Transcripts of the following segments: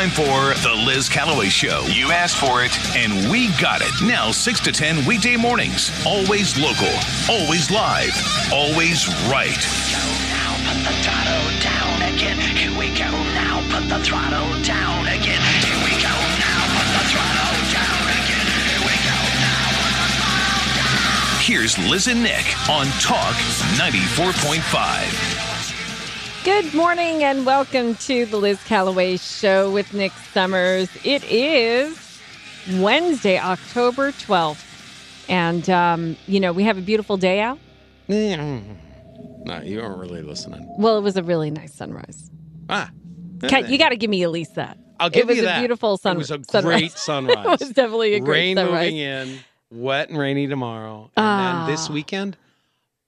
time for The Liz Callaway Show. You asked for it, and we got it. Now, 6 to 10 weekday mornings. Always local, always live, always right. Now put the throttle down again. Here we go now. Put the throttle down again. Here we go now. Put the throttle down again. Here we go now. Put the throttle down. Here's Liz and Nick on Talk 94.5. Good morning and welcome to the Liz Callaway Show with Nick Summers. It is Wednesday, October 12th. And, um, you know, we have a beautiful day out. No, you aren't really listening. Well, it was a really nice sunrise. Ah, Kat, you got to give me at least that. I'll give it was you a that. beautiful sun- It was a sunrise. great sunrise. it was definitely a great Rain sunrise. moving in, wet and rainy tomorrow, and Ah. then this weekend,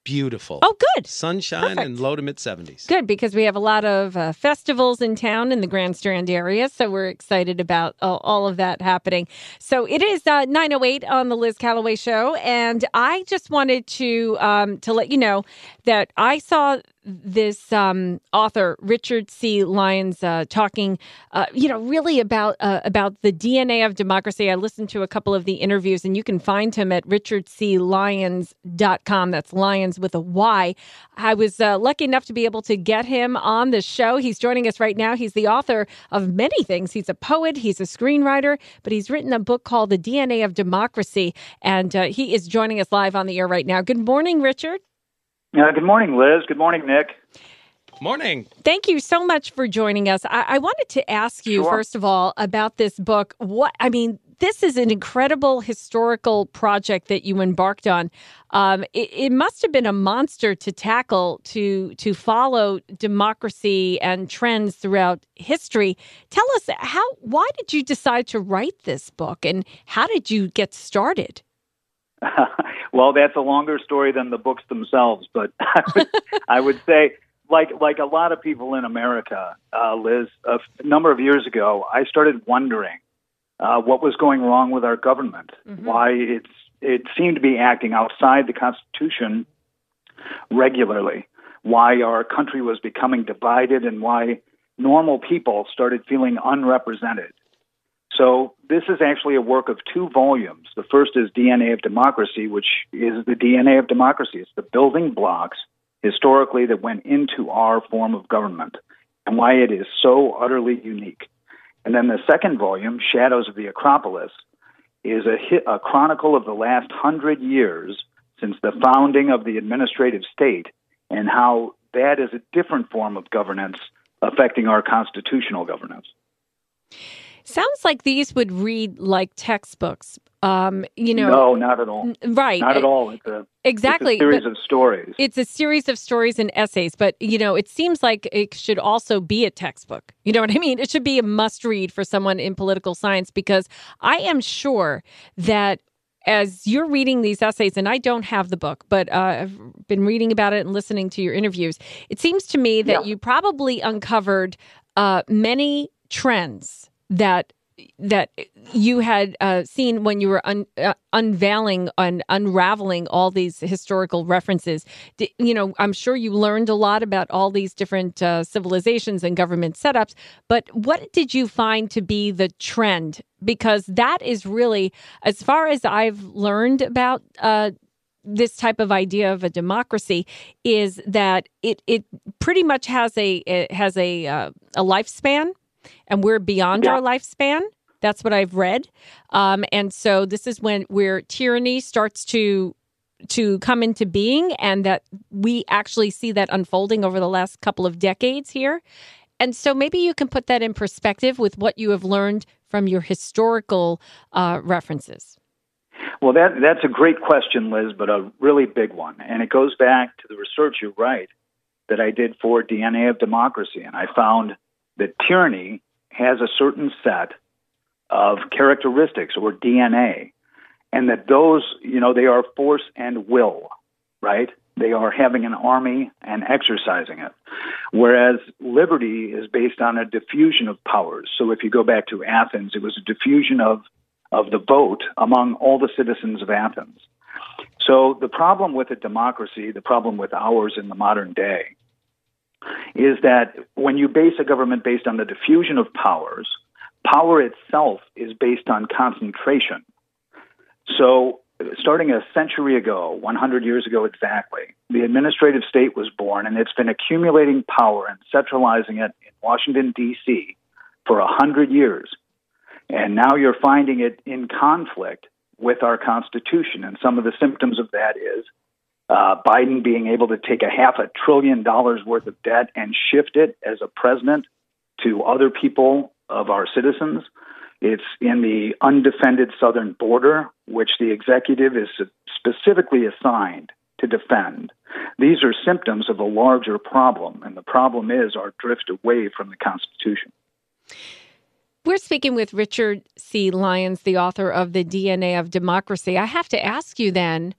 beautiful. Oh, good. sunshine perfect. and low to mid seventies. Good, because we have a lot of uh, festivals in town in the Grand Strand area. So we're excited about uh, all of that happening. So it is uh, 908 on the Liz Callaway Show. And I just wanted to um, to let you know that I saw this um, author Richard C. Lyons uh, talking, uh, you know, really about uh, about the DNA of democracy. I listened to a couple of the interviews, and you can find him at richardclyons.com. That's Lyons with a Y. I was uh, lucky enough to be able to get him on the show. He's joining us right now. He's the author of many things. He's a poet, he's a screenwriter, but he's written a book called The DNA of Democracy, and uh, he is joining us live on the air right now. Good morning, Richard. Uh, good morning, Liz. Good morning, Nick. Morning. Thank you so much for joining us. I, I wanted to ask you, Sure. first of all, about this book. What I mean, this is an incredible historical project that you embarked on. Um, it, it must have been a monster to tackle to to follow democracy and trends throughout history. Tell us how. Why did you decide to write this book, and how did you get started? well, that's a longer story than the books themselves, but I would, I would say, like like a lot of people in America, uh, Liz, a f- number of years ago, I started wondering uh, what was going wrong with our government, why it's it seemed to be acting outside the Constitution regularly, why our country was becoming divided, and why normal people started feeling unrepresented. So this is actually a work of two volumes. The first is DNA of Democracy, which is the DNA of democracy. It's the building blocks historically that went into our form of government and why it is so utterly unique. And then the second volume, Shadows of the Acropolis, is a, hit, a chronicle of the last hundred years since the founding of the administrative state and how that is a different form of governance affecting our constitutional governance. Sounds like these would read like textbooks. Um, you know, no, not at all. right? Not at all. It's a, Exactly. It's a series of stories. it's a series of stories and essays, but you know, it seems like it should also be a textbook. You know what I mean? It should be a must read for someone in political science because I am sure that as you're reading these essays, and I don't have the book, but uh, I've been reading about it and listening to your interviews, it seems to me that Yeah. you probably uncovered uh, many trends that that you had uh, seen when you were un, uh, unveiling and unraveling all these historical references. D- you know, I'm sure you learned a lot about all these different uh, civilizations and government setups. But what did you find to be the trend? Because that is really, as far as I've learned about. Uh, this type of idea of a democracy is that it it pretty much has a has a uh, a lifespan and we're beyond Yeah. our lifespan. That's what I've read, um, and so this is when where tyranny starts to to come into being, and that we actually see that unfolding over the last couple of decades here. And so maybe you can put that in perspective with what you have learned from your historical uh, references. Well, that that's a great question, Liz, but a really big one, and it goes back to the research you're right that I did for DNA of democracy, and I found that tyranny has a certain set of characteristics or DNA, and that those, you know, they are force and will, right? They are having an army and exercising it. Whereas liberty is based on a diffusion of powers. So if you go back to Athens, it was a diffusion of of the vote among all the citizens of Athens. So the problem with a democracy, the problem with ours in the modern day, is that when you base a government based on the diffusion of powers, power itself is based on concentration. So, starting a century ago, 100 years ago exactly, the administrative state was born, and it's been accumulating power and centralizing it in Washington, D.C. for 100 years. And now you're finding it in conflict with our Constitution. And some of the symptoms of that is uh, Biden being able to take a half a trillion dollars worth of debt and shift it as a president to other people of our citizens. It's in the undefended southern border, which the executive is specifically assigned to defend. These are symptoms of a larger problem, and the problem is our drift away from the Constitution. We're speaking with Richard C. Lyons, the author of The DNA of Democracy. I have to ask you then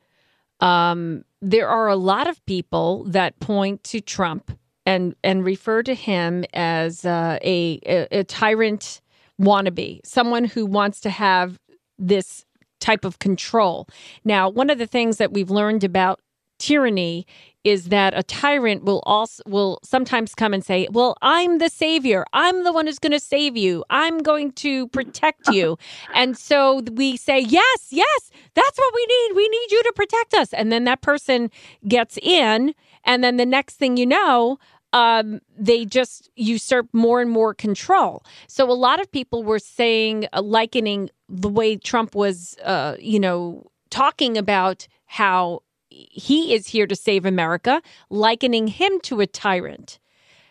um, there are a lot of people that point to Trump and, and refer to him as uh, a, a, a tyrant wannabe, someone who wants to have this type of control. Now, one of the things that we've learned about tyranny is that a tyrant will also will sometimes come and say, "Well, I'm the savior. I'm the one who's going to save you. I'm going to protect you." and so we say, "Yes, yes, that's what we need. We need you to protect us." And then that person gets in, and then the next thing you know, um, they just usurp more and more control. So a lot of people were saying, uh, likening the way Trump was, uh, you know, talking about how he is here to save America, likening him to a tyrant.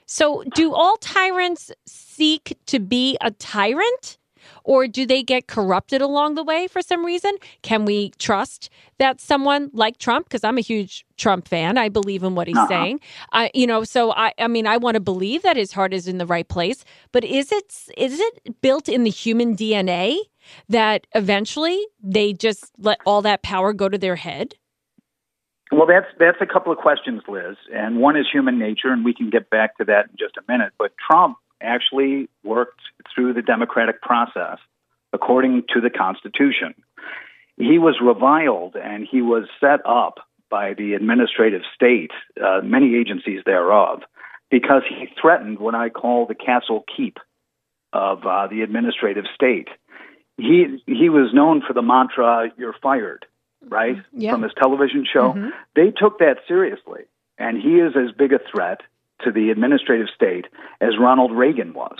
So, do all tyrants seek to be a tyrant? Or do they get corrupted along the way for some reason? Can we trust that someone like Trump? Because I'm a huge Trump fan. I believe in what he's uh-huh. saying. I, you know, so I, I mean, I want to believe that his heart is in the right place. But is it is it built in the human DNA that eventually they just let all that power go to their head? Well, that's that's a couple of questions, Liz, and one is human nature, and we can get back to that in just a minute. But Trump actually worked through the democratic process according to the Constitution. He was reviled and he was set up by the administrative state, uh, many agencies thereof, because he threatened what I call the castle keep of uh, the administrative state. He he was known for the mantra "You're fired." Right? Yeah. From his television show. Mm-hmm. They took that seriously. And he is as big a threat to the administrative state as Ronald Reagan was.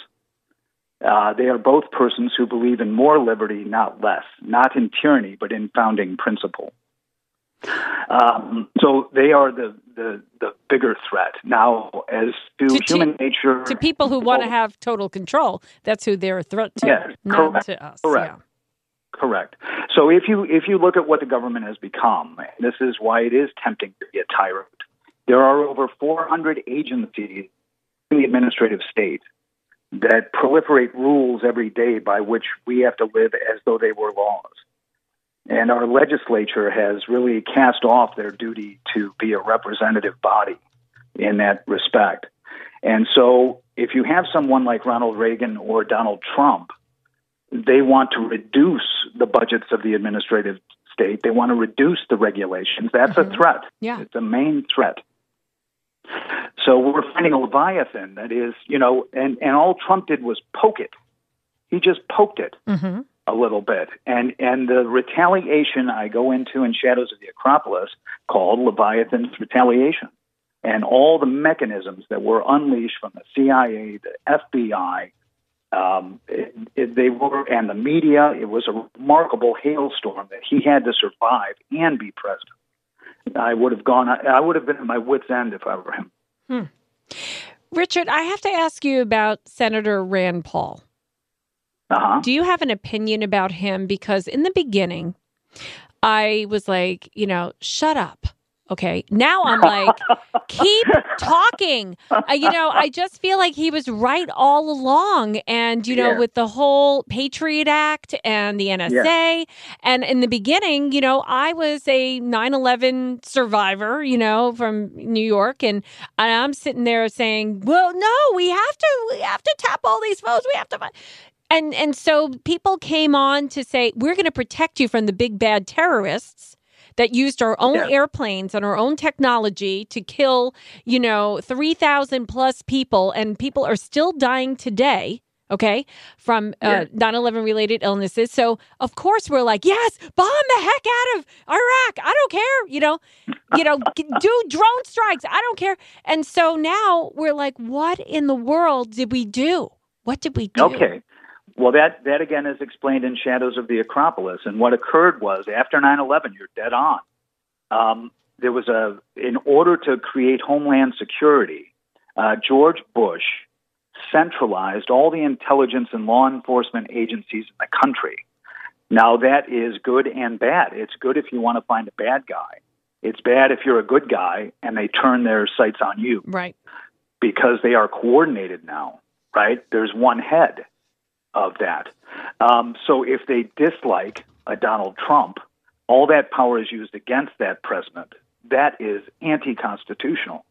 Uh, they are both persons who believe in more liberty, not less, not in tyranny, but in founding principle. Um, so they are the, the, the bigger threat. Now, as to, to human to, nature. To people who want to have total control, that's who they're a threat to, yes, not correct, to us. Correct. Yeah. Correct. So if you if you look at what the government has become, this is why it is tempting to be a tyrant. There are over 400 agencies in the administrative state that proliferate rules every day by which we have to live as though they were laws. And our legislature has really cast off their duty to be a representative body in that respect. And so if you have someone like Ronald Reagan or Donald Trump they want to reduce the budgets of the administrative state. They want to reduce the regulations. That's mm-hmm. a threat. Yeah. It's a main threat. So we're finding a Leviathan that is, you know, and, and all Trump did was poke it. He just poked it mm-hmm. a little bit. And and the retaliation I go into in Shadows of the Acropolis called Leviathan's retaliation. And all the mechanisms that were unleashed from the CIA, the FBI, um, it, it, they were, and the media. It was a remarkable hailstorm that he had to survive and be president. I would have gone. I would have been at my wits' end if I were him. Hmm. Richard, I have to ask you about Senator Rand Paul. Uh-huh. Do you have an opinion about him? Because in the beginning, I was like, you know, shut up. Okay. Now I'm like, keep talking. Uh, you know, I just feel like he was right all along. And, you know, yeah. with the whole Patriot Act and the NSA. Yeah. And in the beginning, you know, I was a 9 11 survivor, you know, from New York. And, and I'm sitting there saying, well, no, we have to, we have to tap all these phones. We have to. And, and so people came on to say, we're going to protect you from the big bad terrorists that used our own yeah. airplanes and our own technology to kill, you know, 3,000 plus people, and people are still dying today. okay, from uh, 9/11 related illnesses. So of course we're like, yes, bomb the heck out of Iraq. I don't care, you know, you know, do drone strikes. I don't care. And so now we're like, what in the world did we do? What did we do? Okay. Well, that, that again is explained in Shadows of the Acropolis. And what occurred was after 9 11, you're dead on. Um, there was a, in order to create homeland security, uh, George Bush centralized all the intelligence and law enforcement agencies in the country. Now, that is good and bad. It's good if you want to find a bad guy. It's bad if you're a good guy and they turn their sights on you Right. because they are coordinated now, right? There's one head of that. Um, so if they dislike a Donald Trump, all that power is used against that president. That is anti constitutional.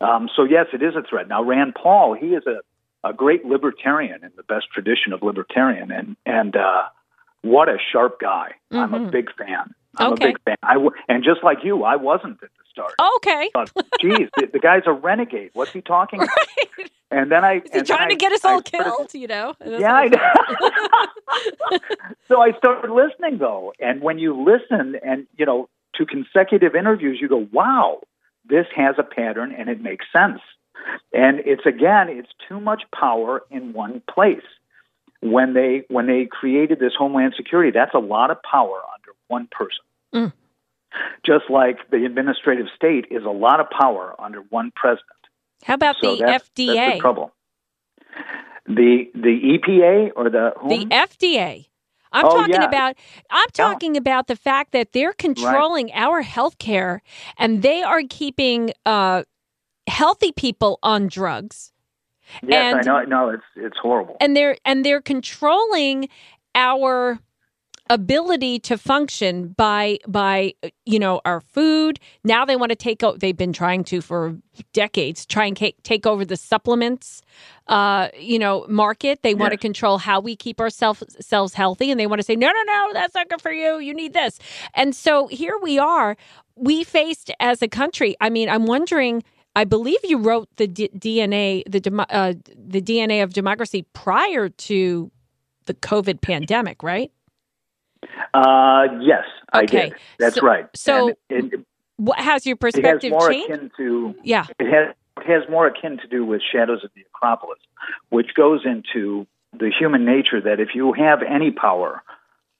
Um, so, yes, it is a threat. Now, Rand Paul, he is a, a great libertarian in the best tradition of libertarian, and, and uh, what a sharp guy. I'm a big fan. I'm Okay. a big fan. I w- and just like you, I wasn't at the start Okay. thought, geez, the, the guy's a renegade. What's he talking about? And then I Is he trying to I- get us I all started- killed? You know? Yeah, I know. so I started listening though, and when you listen and you know to consecutive interviews, you go, "Wow, this has a pattern and it makes sense." And it's again, it's too much power in one place. When they when they created this homeland security, that's a lot of power under one person. Mm. Just like the administrative state is a lot of power under one president. How about So the that's, FDA? That's the trouble. The the EPA or the whom? The FDA. I'm Oh, talking yeah. about I'm talking about the fact that they're controlling our health care and they are keeping uh, healthy people on drugs yes, and- I know. No, it's it's horrible. and they're and they're controlling our ability to function by by you know our food. Now they want to take out they've been trying to for decades try and ca- take over the supplements uh you know market. They want to control how we keep ourselves selves healthy and they want to say no no no that's not good for you. You need this. And so here we are. We faced as a country i mean i'm wondering I believe you wrote the D- DNA, the demo- uh, the DNA of democracy prior to the COVID pandemic, right? Uh, yes, I Okay. did. That's So- right. so it, it, What has your it has perspective more changed? akin to yeah. it has it has more akin to do with Shadows of the Acropolis, which goes into the human nature that if you have any power,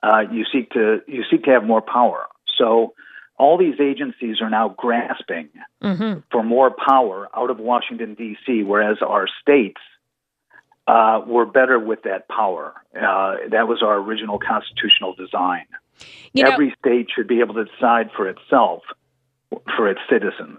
uh, you seek to you seek to have more power. So all these agencies are now grasping hmm for more power out of Washington D.C., whereas our states uh, were better with that power. Uh, that was our original constitutional design. You know, Every state should be able to decide for itself, for its citizens.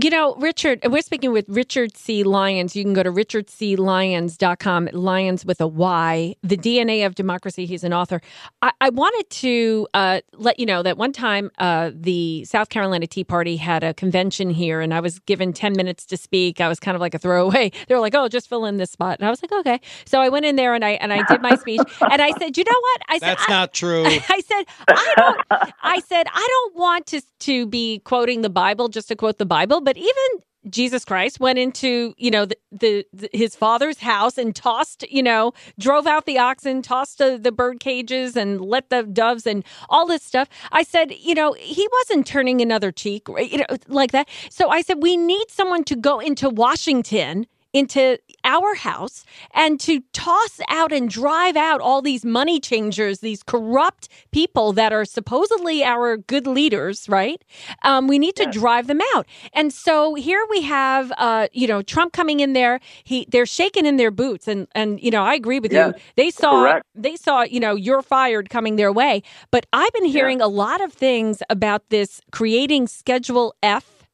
You know, Richard, we're speaking with Richard C. Lyons. You can go to richardclyons.com, Lyons with a Y, The DNA of Democracy. He's an author. I, I wanted to uh, let you know that one time uh, the South Carolina Tea Party had a convention here, and I was given 10 minutes to speak. I was kind of like a throwaway. They were like, oh, just fill in this spot. And I was like, okay. So I went in there and I, and I did my speech. and I said, you know what? I said, That's I- not true. I said, I don't. I said, I don't want to to be quoting the Bible just to quote the Bible, but even Jesus Christ went into you know the, the, the his father's house and tossed you know drove out the oxen, tossed the, the bird cages, and let the doves and all this stuff. I said, you know, he wasn't turning another cheek, you know, like that. So I said, we need someone to go into Washington into our house and to toss out and drive out all these money changers, these corrupt people that are supposedly our good leaders, right? Um, we need to drive them out. And so here we have, uh, you know, Trump coming in there. He they're shaking in their boots, and and you know I agree with Yeah, you. They saw correct. they saw you know you're fired coming their way. But I've been hearing a lot of things about this creating Schedule F,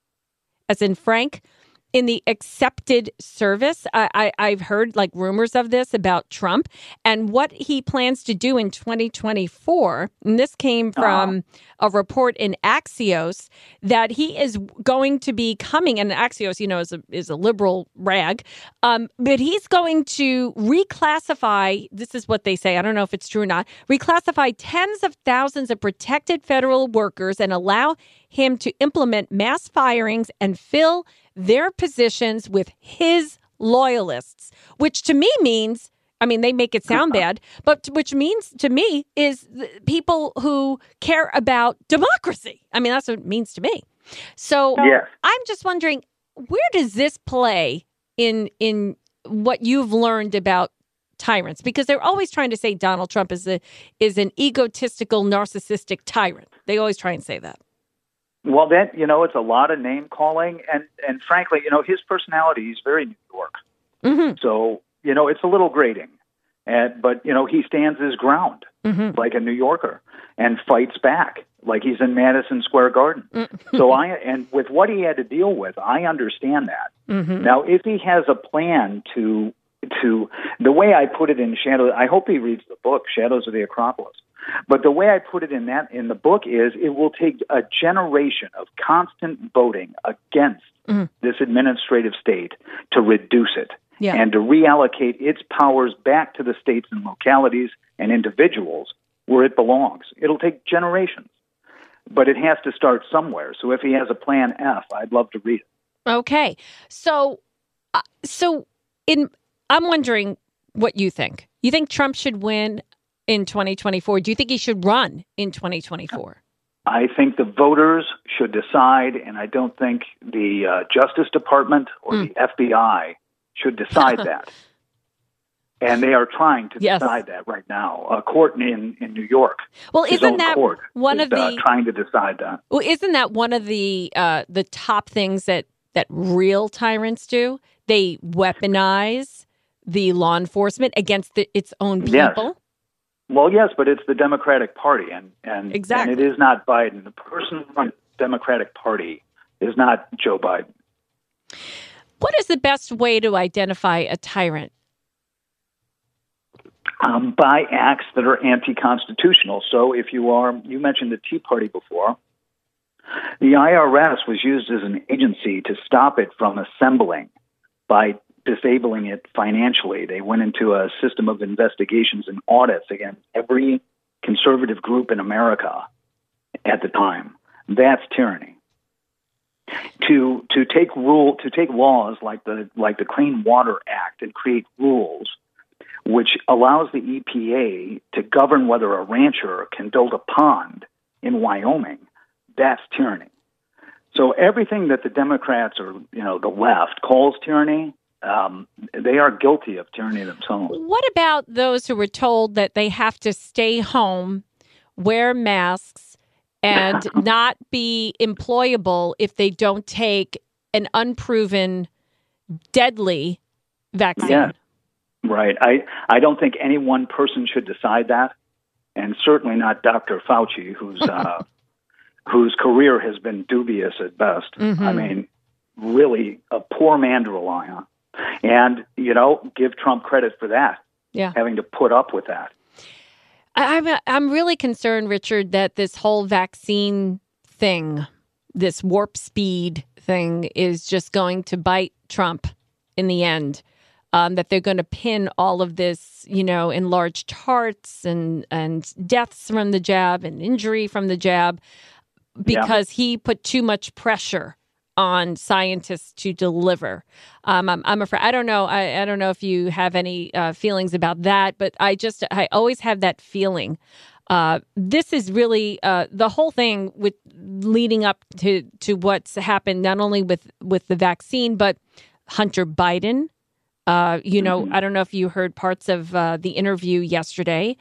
as in Frank in the accepted service. I, I, I've heard like rumors of this about Trump and what he plans to do in 2024. And this came from a report in Axios that he is going to be coming, and Axios, you know, is a, is a liberal rag, um, but he's going to reclassify. This is what they say. I don't know if it's true or not. Reclassify tens of thousands of protected federal workers and allow him to implement mass firings and fill their positions with his loyalists, which to me means, I mean, they make it sound bad, but which means to me is the people who care about democracy. I mean, that's what it means to me. So Yes. I'm just wondering, where does this play in in what you've learned about tyrants? Because they're always trying to say Donald Trump is a is an egotistical, narcissistic tyrant. They always try and say that. Well, then you know it's a lot of name calling, and and frankly, you know his personality is very New York. hmm So you know it's a little grating, and but you know he stands his ground hmm like a New Yorker and fights back like he's in Madison Square Garden. so I and with what he had to deal with, I understand that. hmm Now, if he has a plan to to the way I put it in Shadow, I hope he reads the book Shadows of the Acropolis. But the way I put it in that in the book is it will take a generation of constant voting against Mhm. this administrative state to reduce it Yeah. and to reallocate its powers back to the states and localities and individuals where it belongs. It'll take generations. But it has to start somewhere. So if he has a plan F, I'd love to read it. Okay. So, uh, so in I'm wondering what you think. You think Trump should win in 2024? Do you think he should run in 2024? I think the voters should decide, and I don't think the uh, Justice Department or Hmm. the FBI should decide that. And they are trying to Yes. decide that right now. A court in, in New York, Well, isn't that one is, of uh, the trying to decide that. well, isn't that one of the uh, the top things that that real tyrants do? They weaponize the law enforcement against the, its own Yes. Well, yes, but it's the Democratic Party, and and, Exactly. and it is not Biden. The person runs the Democratic Party is not Joe Biden. What is the best way to identify a tyrant? um, by acts that are anti-constitutional. So, if you are, you mentioned the Tea Party before. The IRS was used as an agency to stop it from assembling by disabling it financially. They went into a system of investigations and audits against every conservative group in America at the time. That's tyranny. To to take rule to take laws like the like the Clean Water Act and create rules which allows the EPA to govern whether a rancher can build a pond in Wyoming, that's tyranny. So everything that the Democrats or you know the left calls tyranny, um, they are guilty of tyranny themselves. What about those who were told that they have to stay home, wear masks, and not be employable if they don't take an unproven, deadly vaccine? Yeah. Right. I I don't think any one person should decide that, and certainly not Dr. Fauci, whose uh, whose career has been dubious at best. I Mhm. mean, really a poor man to rely on, and you know, give Trump credit for that. Yeah. having to put up with that. I'm I'm really concerned, Richard, that this whole vaccine thing, this warp speed thing, is just going to bite Trump in the end. Um, that they're going to pin all of this, you know, in large charts and and deaths from the jab and injury from the jab because he put too much pressure on scientists to deliver. Um, I'm, I'm afraid. I don't know. I, I don't know if you have any uh, feelings about that, but I just I always have that feeling. Uh, this is really uh, the whole thing with leading up to to what's happened, not only with with the vaccine, but Hunter Biden. Uh, you know, I don't know if you heard parts of uh, the interview yesterday.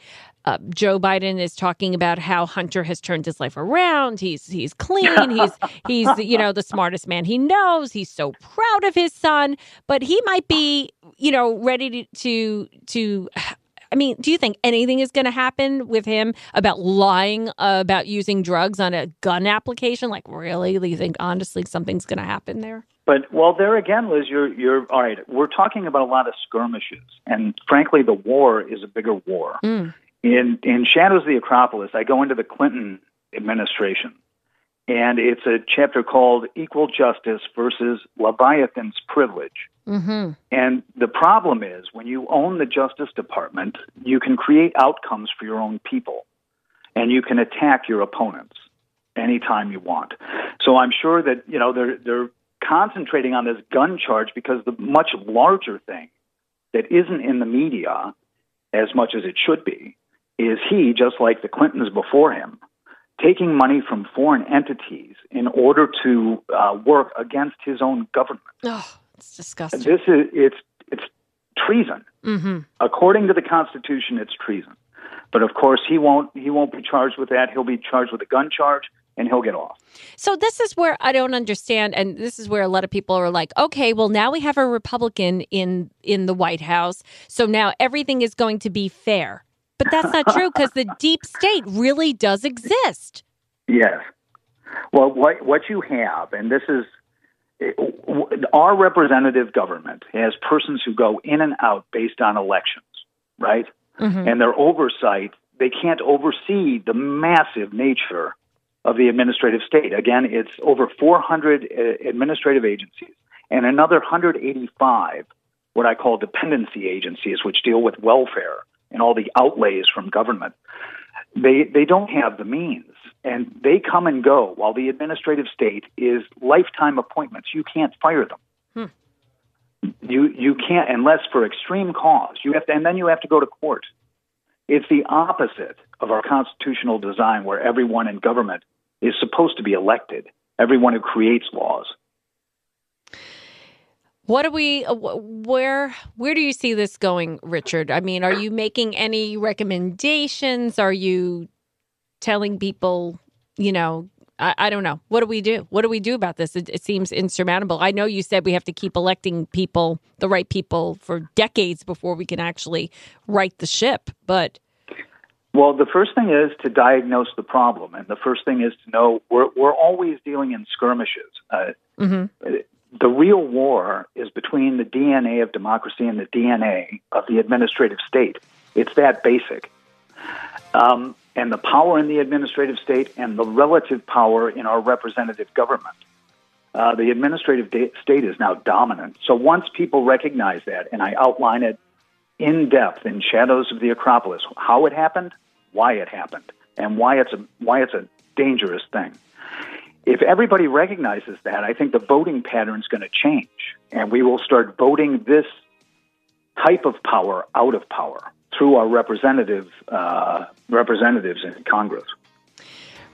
Uh, Joe Biden is talking about how Hunter has turned his life around. He's he's clean. He's he's you know the smartest man he knows. He's so proud of his son, but he might be you know ready to to, to I mean, do you think anything is going to happen with him about lying uh, about using drugs on a gun application? Like, really? Do you think honestly something's going to happen there? But well, there again, Liz, you're you're all right. We're talking about a lot of skirmishes, and frankly, the war is a bigger war. Mm. In in Shadows of the Acropolis, I go into the Clinton administration, and it's a chapter called "Equal Justice versus Leviathan's Privilege." Hmm. And the problem is when you own the Justice Department, you can create outcomes for your own people, and you can attack your opponents anytime you want. So I'm sure that you know they're they're concentrating on this gun charge because the much larger thing that isn't in the media as much as it should be is he, just like the Clintons before him, taking money from foreign entities in order to uh, work against his own government. Oh, it's disgusting. This is it's it's treason. hmm According to the Constitution, it's treason. But of course, he won't he won't be charged with that. He'll be charged with a gun charge, and he'll get off. So this is where I don't understand, and this is where a lot of people are like, okay, well now we have a Republican in in the White House, so now everything is going to be fair. But that's not true because the deep state really does exist. Yes. Well, what what you have, and this is our representative government has persons who go in and out based on elections, right? And their oversight, they can't oversee the massive nature of the administrative state. Again, it's over 400 uh, administrative agencies and another 185 what I call dependency agencies, which deal with welfare and all the outlays from government. They they don't have the means, and they come and go. While the administrative state is lifetime appointments, you can't fire them. Hmm. You you can't unless for extreme cause. You have to, and then you have to go to court. It's the opposite of our constitutional design, where everyone in government is supposed to be elected. Everyone who creates laws. What do we? uh, Where where do you see this going, Richard? I mean, are you making any recommendations? Are you telling people, you know, I, I don't know. What do we do? What do we do about this? It, it seems insurmountable. I know you said we have to keep electing people, the right people, for decades before we can actually right the ship. But Well, the first thing is to diagnose the problem, and the first thing is to know we're we're always dealing in skirmishes. Uh, Mhm. The real war is between the DNA of democracy and the DNA of the administrative state. It's that basic. Um, and the power in the administrative state and the relative power in our representative government. Uh, the administrative da- state is now dominant. So once people recognize that, and I outline it in depth in Shadows of the Acropolis, how it happened, why it happened, and why it's a why it's a dangerous thing. If everybody recognizes that, I think the voting pattern is going to change, and we will start voting this type of power out of power through our representative uh, representatives in Congress.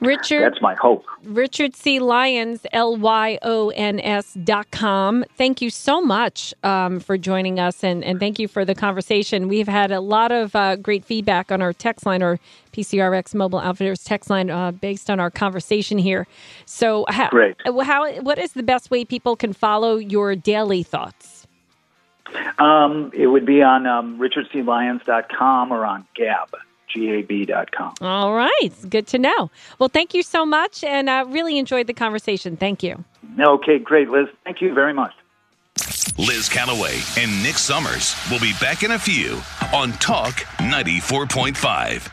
Richard, That's my hope. Richard C. Lyons, L Y O N S dot com. Thank you so much um, for joining us and, and thank you for the conversation. We've had a lot of uh, great feedback on our text line or PCRX Mobile Outfitters text line uh, based on our conversation here. So, how, Great. how, what is the best way people can follow your daily thoughts? Um, it would be on um, richardclyons.com or on Gab, G-A-B.com. All right. Good to know. Well, thank you so much and uh, really enjoyed the conversation. Thank you. Okay, great, Liz. Thank you very much. Liz Callaway and Nick Summers will be back in a few on Talk 94.5.